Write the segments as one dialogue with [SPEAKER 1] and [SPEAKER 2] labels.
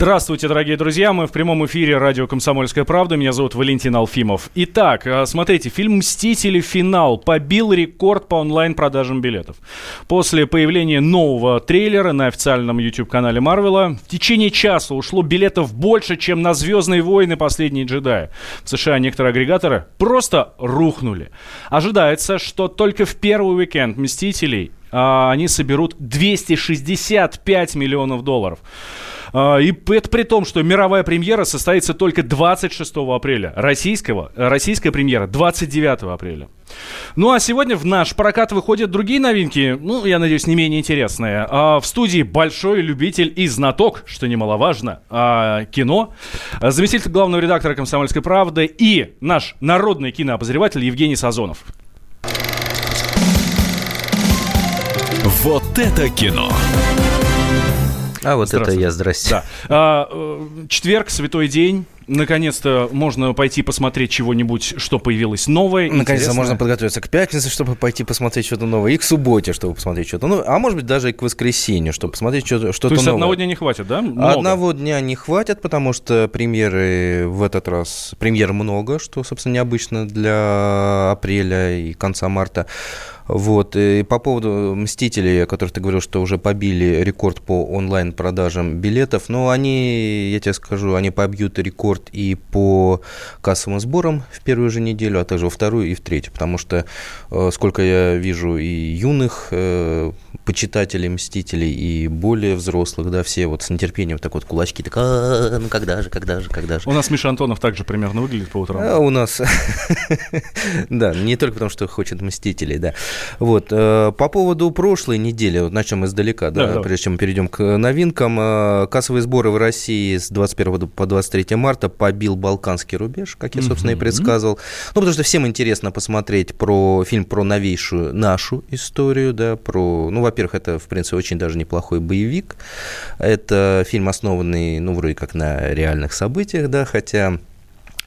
[SPEAKER 1] Здравствуйте, дорогие друзья. Мы в прямом эфире радио «Комсомольская правда». Меня зовут Валентин Алфимов. Итак, э, смотрите, фильм «Мстители. Финал» побил рекорд по онлайн-продажам билетов. После появления нового трейлера на официальном YouTube-канале Марвела в течение часа ушло билетов больше, чем на «Звездные войны. Последние джедаи». В США некоторые агрегаторы просто рухнули. Ожидается, что только в первый уикенд «Мстителей» а, они соберут 265 миллионов долларов. А, и это при том, что мировая премьера состоится только 26 апреля. Российского, российская премьера 29 апреля. Ну а сегодня в наш прокат выходят другие новинки, ну, я надеюсь, не менее интересные. А в студии большой любитель и знаток, что немаловажно, а, кино, заместитель главного редактора «Комсомольской правды» и наш народный кинообозреватель Евгений Сазонов.
[SPEAKER 2] Вот это кино!
[SPEAKER 3] А вот это я, здрасте. Да.
[SPEAKER 1] А, э, четверг, святой день. Наконец-то можно пойти посмотреть чего-нибудь, что появилось новое.
[SPEAKER 3] Наконец-то можно подготовиться к пятнице, чтобы пойти посмотреть что-то новое. И к субботе, чтобы посмотреть что-то новое. А может быть, даже и к воскресенью, чтобы посмотреть что-то, что-то
[SPEAKER 1] То есть
[SPEAKER 3] новое.
[SPEAKER 1] одного дня не хватит, да? Много.
[SPEAKER 3] Одного дня не хватит, потому что премьеры в этот раз... Премьер много, что, собственно, необычно для апреля и конца марта. Вот. И по поводу «Мстителей», о которых ты говорил, что уже побили рекорд по онлайн-продажам билетов, ну, они, я тебе скажу, они побьют рекорд и по кассовым сборам в первую же неделю, а также во вторую и в третью, потому что, э, сколько я вижу и юных э, почитателей «Мстителей», и более взрослых, да, все вот с нетерпением так вот кулачки, так, а, ну, когда же, когда же, когда же.
[SPEAKER 1] У нас Миша Антонов также примерно выглядит по утрам. А
[SPEAKER 3] у нас, да, не только потому, что хочет «Мстителей», да. Вот. Э, по поводу прошлой недели, вот начнем издалека, да, прежде чем перейдем к новинкам. Э, кассовые сборы в России с 21 по 23 марта побил балканский рубеж, как я, собственно, и предсказывал. Ну, потому что всем интересно посмотреть про фильм про новейшую нашу историю, да, про, ну, во-первых, это, в принципе, очень даже неплохой боевик. Это фильм, основанный, ну, вроде как на реальных событиях, да, хотя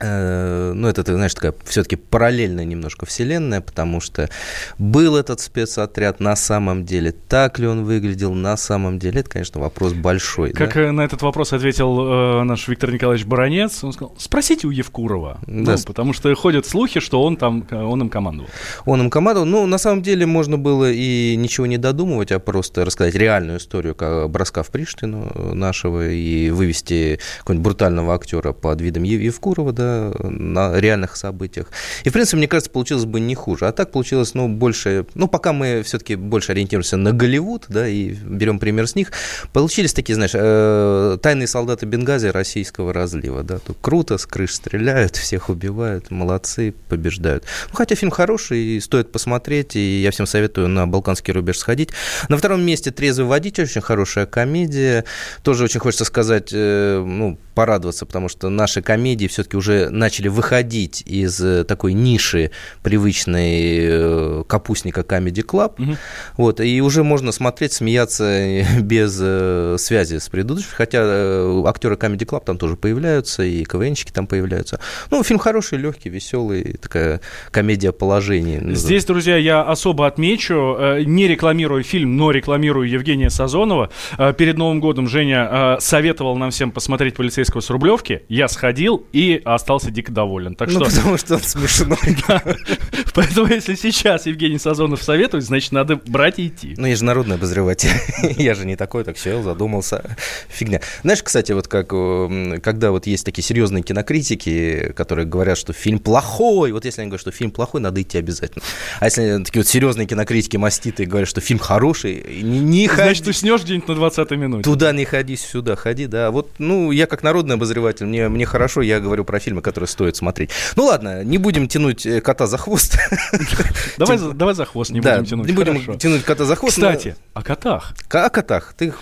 [SPEAKER 3] ну, это, ты знаешь, такая все-таки параллельная немножко вселенная, потому что был этот спецотряд на самом деле, так ли он выглядел на самом деле, это, конечно, вопрос большой.
[SPEAKER 1] Как
[SPEAKER 3] да?
[SPEAKER 1] на этот вопрос ответил э, наш Виктор Николаевич Баранец, он сказал, спросите у Евкурова, да. ну, потому что ходят слухи, что он там, он им командовал.
[SPEAKER 3] Он им командовал, ну, на самом деле можно было и ничего не додумывать, а просто рассказать реальную историю как броска в Приштину нашего и вывести какого-нибудь брутального актера под видом Евкурова, да, на реальных событиях. И, в принципе, мне кажется, получилось бы не хуже. А так получилось, ну, больше... Ну, пока мы все-таки больше ориентируемся на Голливуд, да, и берем пример с них, получились такие, знаешь, э, тайные солдаты Бенгази российского разлива, да. Тут круто, с крыш стреляют, всех убивают, молодцы, побеждают. Ну, хотя фильм хороший, и стоит посмотреть, и я всем советую на «Балканский рубеж» сходить. На втором месте «Трезвый водитель», очень хорошая комедия. Тоже очень хочется сказать, э, ну, порадоваться, потому что наши комедии все-таки уже начали выходить из э, такой ниши привычной э, капустника Comedy Club. Угу. Вот, и уже можно смотреть, смеяться без э, связи с предыдущим, хотя актеры Comedy Club там тоже появляются, и КВНщики там появляются. Ну, фильм хороший, легкий, веселый, такая комедия положений.
[SPEAKER 1] Здесь, друзья, я особо отмечу, не рекламирую фильм, но рекламирую Евгения Сазонова. Перед Новым годом Женя советовал нам всем посмотреть «Полицейского с Рублевки». Я сходил и остался дико доволен. Так ну,
[SPEAKER 3] что... потому что он смешной.
[SPEAKER 1] Поэтому, если сейчас Евгений Сазонов советует, значит, надо брать и идти.
[SPEAKER 3] Ну, я же народный обозреватель. я же не такой, так сел, задумался. Фигня. Знаешь, кстати, вот как, когда вот есть такие серьезные кинокритики, которые говорят, что фильм плохой, вот если они говорят, что фильм плохой, надо идти обязательно. А если такие вот серьезные кинокритики маститые говорят, что фильм хороший, не, не
[SPEAKER 1] ходи. Значит, ты снешь где-нибудь на 20 минуте.
[SPEAKER 3] Туда не ходи, сюда ходи, да. Вот, ну, я как народный обозреватель, мне, мне хорошо, я говорю про фильмы, которые стоит смотреть. Ну ладно, не будем тянуть э, кота за хвост.
[SPEAKER 1] Давай, давай за хвост не будем тянуть.
[SPEAKER 3] Не будем тянуть кота за хвост.
[SPEAKER 1] Кстати, о котах.
[SPEAKER 3] О котах. Ты...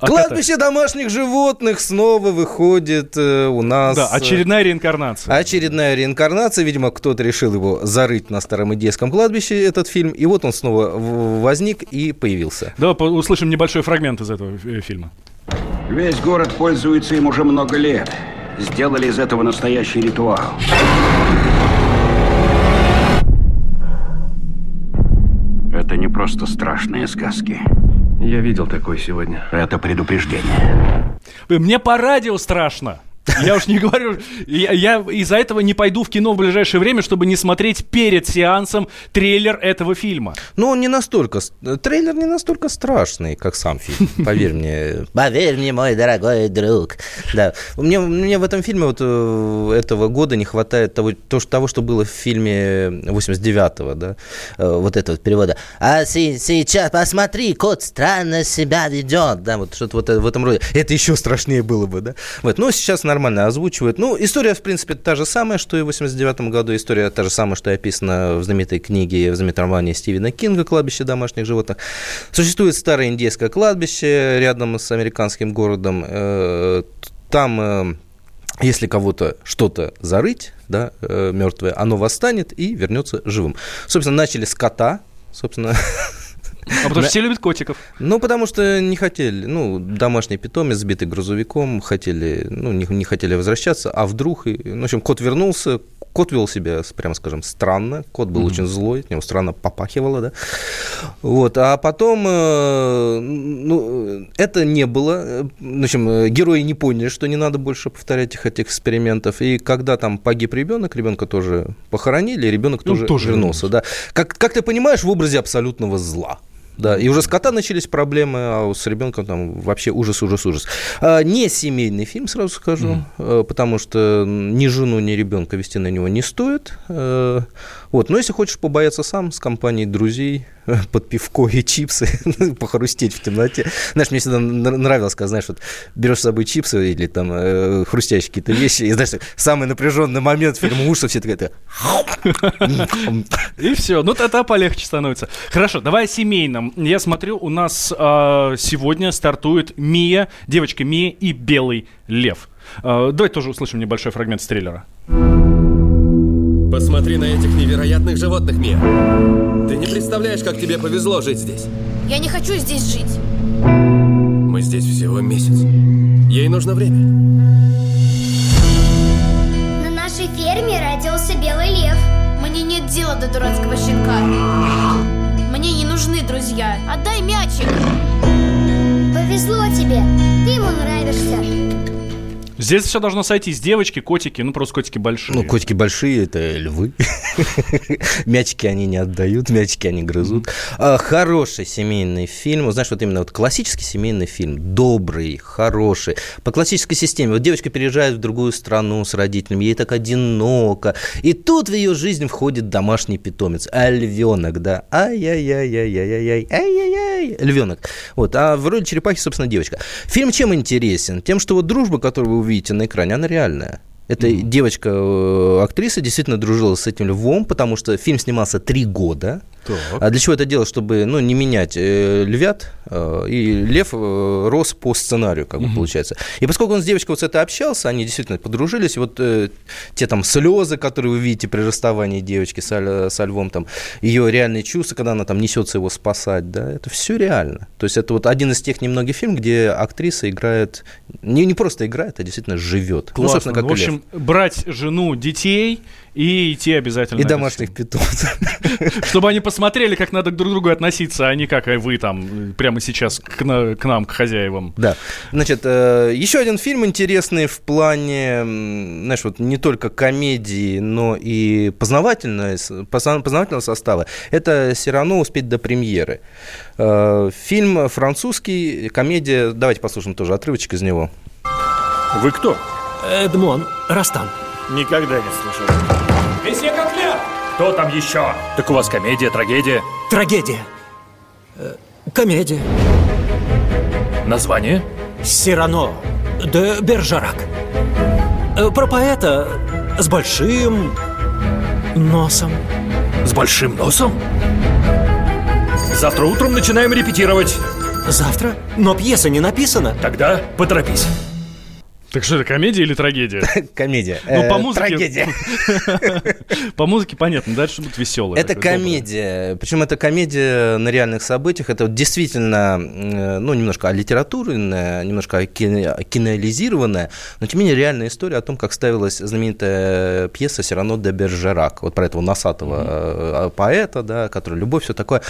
[SPEAKER 3] Кладбище домашних животных снова выходит э, у нас.
[SPEAKER 1] Да, очередная реинкарнация.
[SPEAKER 3] Очередная реинкарнация. Видимо, кто-то решил его зарыть на старом идейском кладбище, этот фильм. И вот он снова возник и появился.
[SPEAKER 1] Давай услышим небольшой фрагмент из этого э, фильма.
[SPEAKER 4] Весь город пользуется им уже много лет сделали из этого настоящий ритуал. Это не просто страшные сказки.
[SPEAKER 5] Я видел такой сегодня.
[SPEAKER 4] Это предупреждение.
[SPEAKER 1] Мне по радио страшно. Я уж не говорю, я, я из-за этого не пойду в кино в ближайшее время, чтобы не смотреть перед сеансом трейлер этого фильма.
[SPEAKER 3] Ну, он не настолько, трейлер не настолько страшный, как сам фильм, поверь мне. Поверь мне, мой дорогой друг. Да. Мне, мне в этом фильме вот э, этого года не хватает того, то, того что было в фильме 89-го, да, э, вот этого перевода. А си, сейчас посмотри, кот странно себя ведет, да, вот что-то вот в этом роде. Это еще страшнее было бы, да. Вот, но сейчас на нормально озвучивает. Ну, история, в принципе, та же самая, что и в 89 году. История та же самая, что и описана в знаменитой книге, в знаменитой романе Стивена Кинга «Кладбище домашних животных». Существует старое индейское кладбище рядом с американским городом. Э, там э, если кого-то что-то зарыть, да, э, мертвое, оно восстанет и вернется живым. Собственно, начали с кота, собственно,
[SPEAKER 1] А потому что все любят котиков.
[SPEAKER 3] Ну, потому что не хотели, ну, домашний питомец, сбитый грузовиком, хотели, ну, не, не хотели возвращаться, а вдруг, ну, в общем, кот вернулся, кот вел себя, прямо скажем, странно, кот был mm-hmm. очень злой, от него странно попахивало, да, вот, а потом, э, ну, это не было, в общем, герои не поняли, что не надо больше повторять их этих экспериментов, и когда там погиб ребенок, ребенка тоже похоронили, ребенок ну, тоже, тоже вернулся, вернулся, да, как, как ты понимаешь, в образе абсолютного зла, да, и уже с кота начались проблемы, а с ребенком там вообще ужас, ужас, ужас. А, не семейный фильм, сразу скажу, mm. потому что ни жену, ни ребенка вести на него не стоит. Э, вот. Но если хочешь побояться сам с компанией друзей, под пивко и чипсы, похрустеть в темноте. Знаешь, мне всегда нравилось, когда, знаешь, вот берешь с собой чипсы или там э, хрустящие какие-то вещи, и, знаешь, самый напряженный момент фильма ужасов, все такое
[SPEAKER 1] И все, ну тогда полегче становится. Хорошо, давай о семейном. Я смотрю, у нас э, сегодня стартует Мия, девочка Мия и Белый Лев. Э, давай тоже услышим небольшой фрагмент с трейлера.
[SPEAKER 2] Посмотри на этих невероятных животных, Мия. Ты не представляешь, как тебе повезло жить здесь.
[SPEAKER 5] Я не хочу здесь жить.
[SPEAKER 2] Мы здесь всего месяц. Ей нужно время.
[SPEAKER 5] На нашей ферме родился белый лев.
[SPEAKER 6] Мне нет дела до дурацкого щенка. Мне не нужны друзья. Отдай мячик.
[SPEAKER 5] Повезло тебе. Ты ему нравишься.
[SPEAKER 1] Здесь все должно сойтись. Девочки, котики, ну просто котики большие.
[SPEAKER 3] Ну, котики большие, это львы. Мячики они не отдают, мячики они грызут. А, хороший семейный фильм. Знаешь, вот именно вот классический семейный фильм. Добрый, хороший. По классической системе. Вот девочка переезжает в другую страну с родителями, ей так одиноко. И тут в ее жизнь входит домашний питомец. А львенок, да. Ай-яй-яй-яй-яй-яй. Ай-яй-яй. Львенок. Вот. А в роли черепахи, собственно, девочка. Фильм чем интересен? Тем, что вот дружба, которую вы увидите на экране, она реальная. Эта mm-hmm. девочка, э, актриса, действительно дружила с этим львом, потому что фильм снимался три года. Так. А для чего это делать? Чтобы ну, не менять э, львят, э, и лев э, рос по сценарию, как бы угу. получается. И поскольку он с девочкой вот с этой общался, они действительно подружились, вот э, те там слезы, которые вы видите при расставании девочки со, со львом, там, ее реальные чувства, когда она там несется его спасать, да, это все реально. То есть это вот один из тех немногих фильмов, где актриса играет, не, не просто играет, а действительно живет.
[SPEAKER 1] Классно. Ну, собственно, как В общем, лев. брать жену, детей и идти обязательно.
[SPEAKER 3] И домашних питомцев.
[SPEAKER 1] Чтобы они посмотрели, как надо друг к другу относиться, а не как вы там прямо сейчас к, на, к нам, к хозяевам.
[SPEAKER 3] Да. Значит, э, еще один фильм интересный в плане, знаешь, вот не только комедии, но и познавательного, познавательного состава. Это все равно успеть до премьеры. Э, фильм французский, комедия. Давайте послушаем тоже отрывочек из него.
[SPEAKER 7] Вы кто?
[SPEAKER 8] Эдмон Растан.
[SPEAKER 7] Никогда не слышал. Кто там еще? Так у вас комедия, трагедия?
[SPEAKER 8] Трагедия. Э, комедия.
[SPEAKER 7] Название?
[SPEAKER 8] Сирано де Бержарак. Э, про поэта с большим носом.
[SPEAKER 7] С большим носом? Завтра утром начинаем репетировать.
[SPEAKER 8] Завтра? Но пьеса не написана.
[SPEAKER 7] Тогда поторопись.
[SPEAKER 1] Так что это, комедия или трагедия?
[SPEAKER 3] Комедия.
[SPEAKER 1] Ну, по э, музыке...
[SPEAKER 3] Трагедия.
[SPEAKER 1] По музыке понятно, дальше будет веселое.
[SPEAKER 3] Это комедия. Причем это комедия на реальных событиях. Это действительно, э, ну, немножко литературная, немножко киноализированная, но тем не менее реальная история о том, как ставилась знаменитая пьеса «Сирано де Бержерак». Вот про этого носатого э, поэта, да, который любовь, все такое.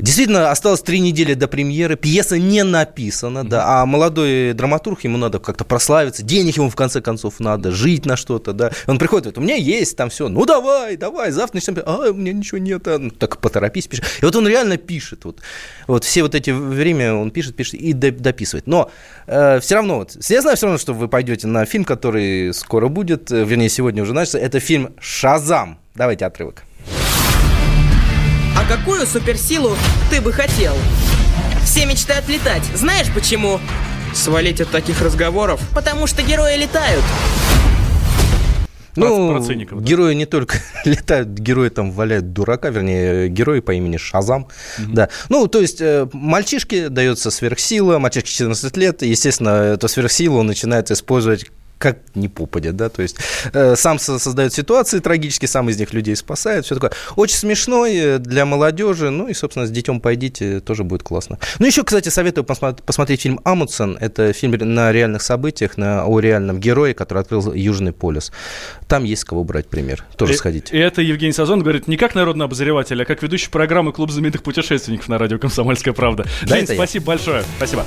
[SPEAKER 3] Действительно, осталось три недели до премьеры, пьеса не написана, да, а молодой драматург, ему надо как-то прославиться, денег ему в конце концов надо, жить на что-то, да. Он приходит, вот, у меня есть там все, ну давай, давай, завтра начнем, а, у меня ничего нет, а, ну, так поторопись, пиши. И вот он реально пишет, вот, вот все вот эти время он пишет, пишет и дописывает. Но э, все равно, вот, я знаю все равно, что вы пойдете на фильм, который скоро будет, э, вернее, сегодня уже начался, это фильм «Шазам». Давайте отрывок.
[SPEAKER 9] А какую суперсилу ты бы хотел? Все мечтают летать. Знаешь почему? Свалить от таких разговоров? Потому что герои летают.
[SPEAKER 3] Ну, про циников, да? герои не только летают, герои там валяют дурака, вернее, герои по имени Шазам, угу. да. Ну, то есть э, мальчишке дается сверхсила, мальчишке 14 лет, естественно, эту сверхсилу он начинает использовать как не попадет, да, то есть э, сам создает ситуации трагические, сам из них людей спасает, все такое. Очень смешной э, для молодежи, ну и, собственно, с детем пойдите, тоже будет классно. Ну, еще, кстати, советую посмотреть, посмотреть фильм «Амундсен», это фильм на реальных событиях, на, о реальном герое, который открыл Южный полюс. Там есть кого брать пример, тоже и, сходите.
[SPEAKER 1] И это Евгений Сазон говорит не как народный обозреватель, а как ведущий программы «Клуб знаменитых путешественников» на радио «Комсомольская правда». Да, Жень, спасибо я. большое, спасибо.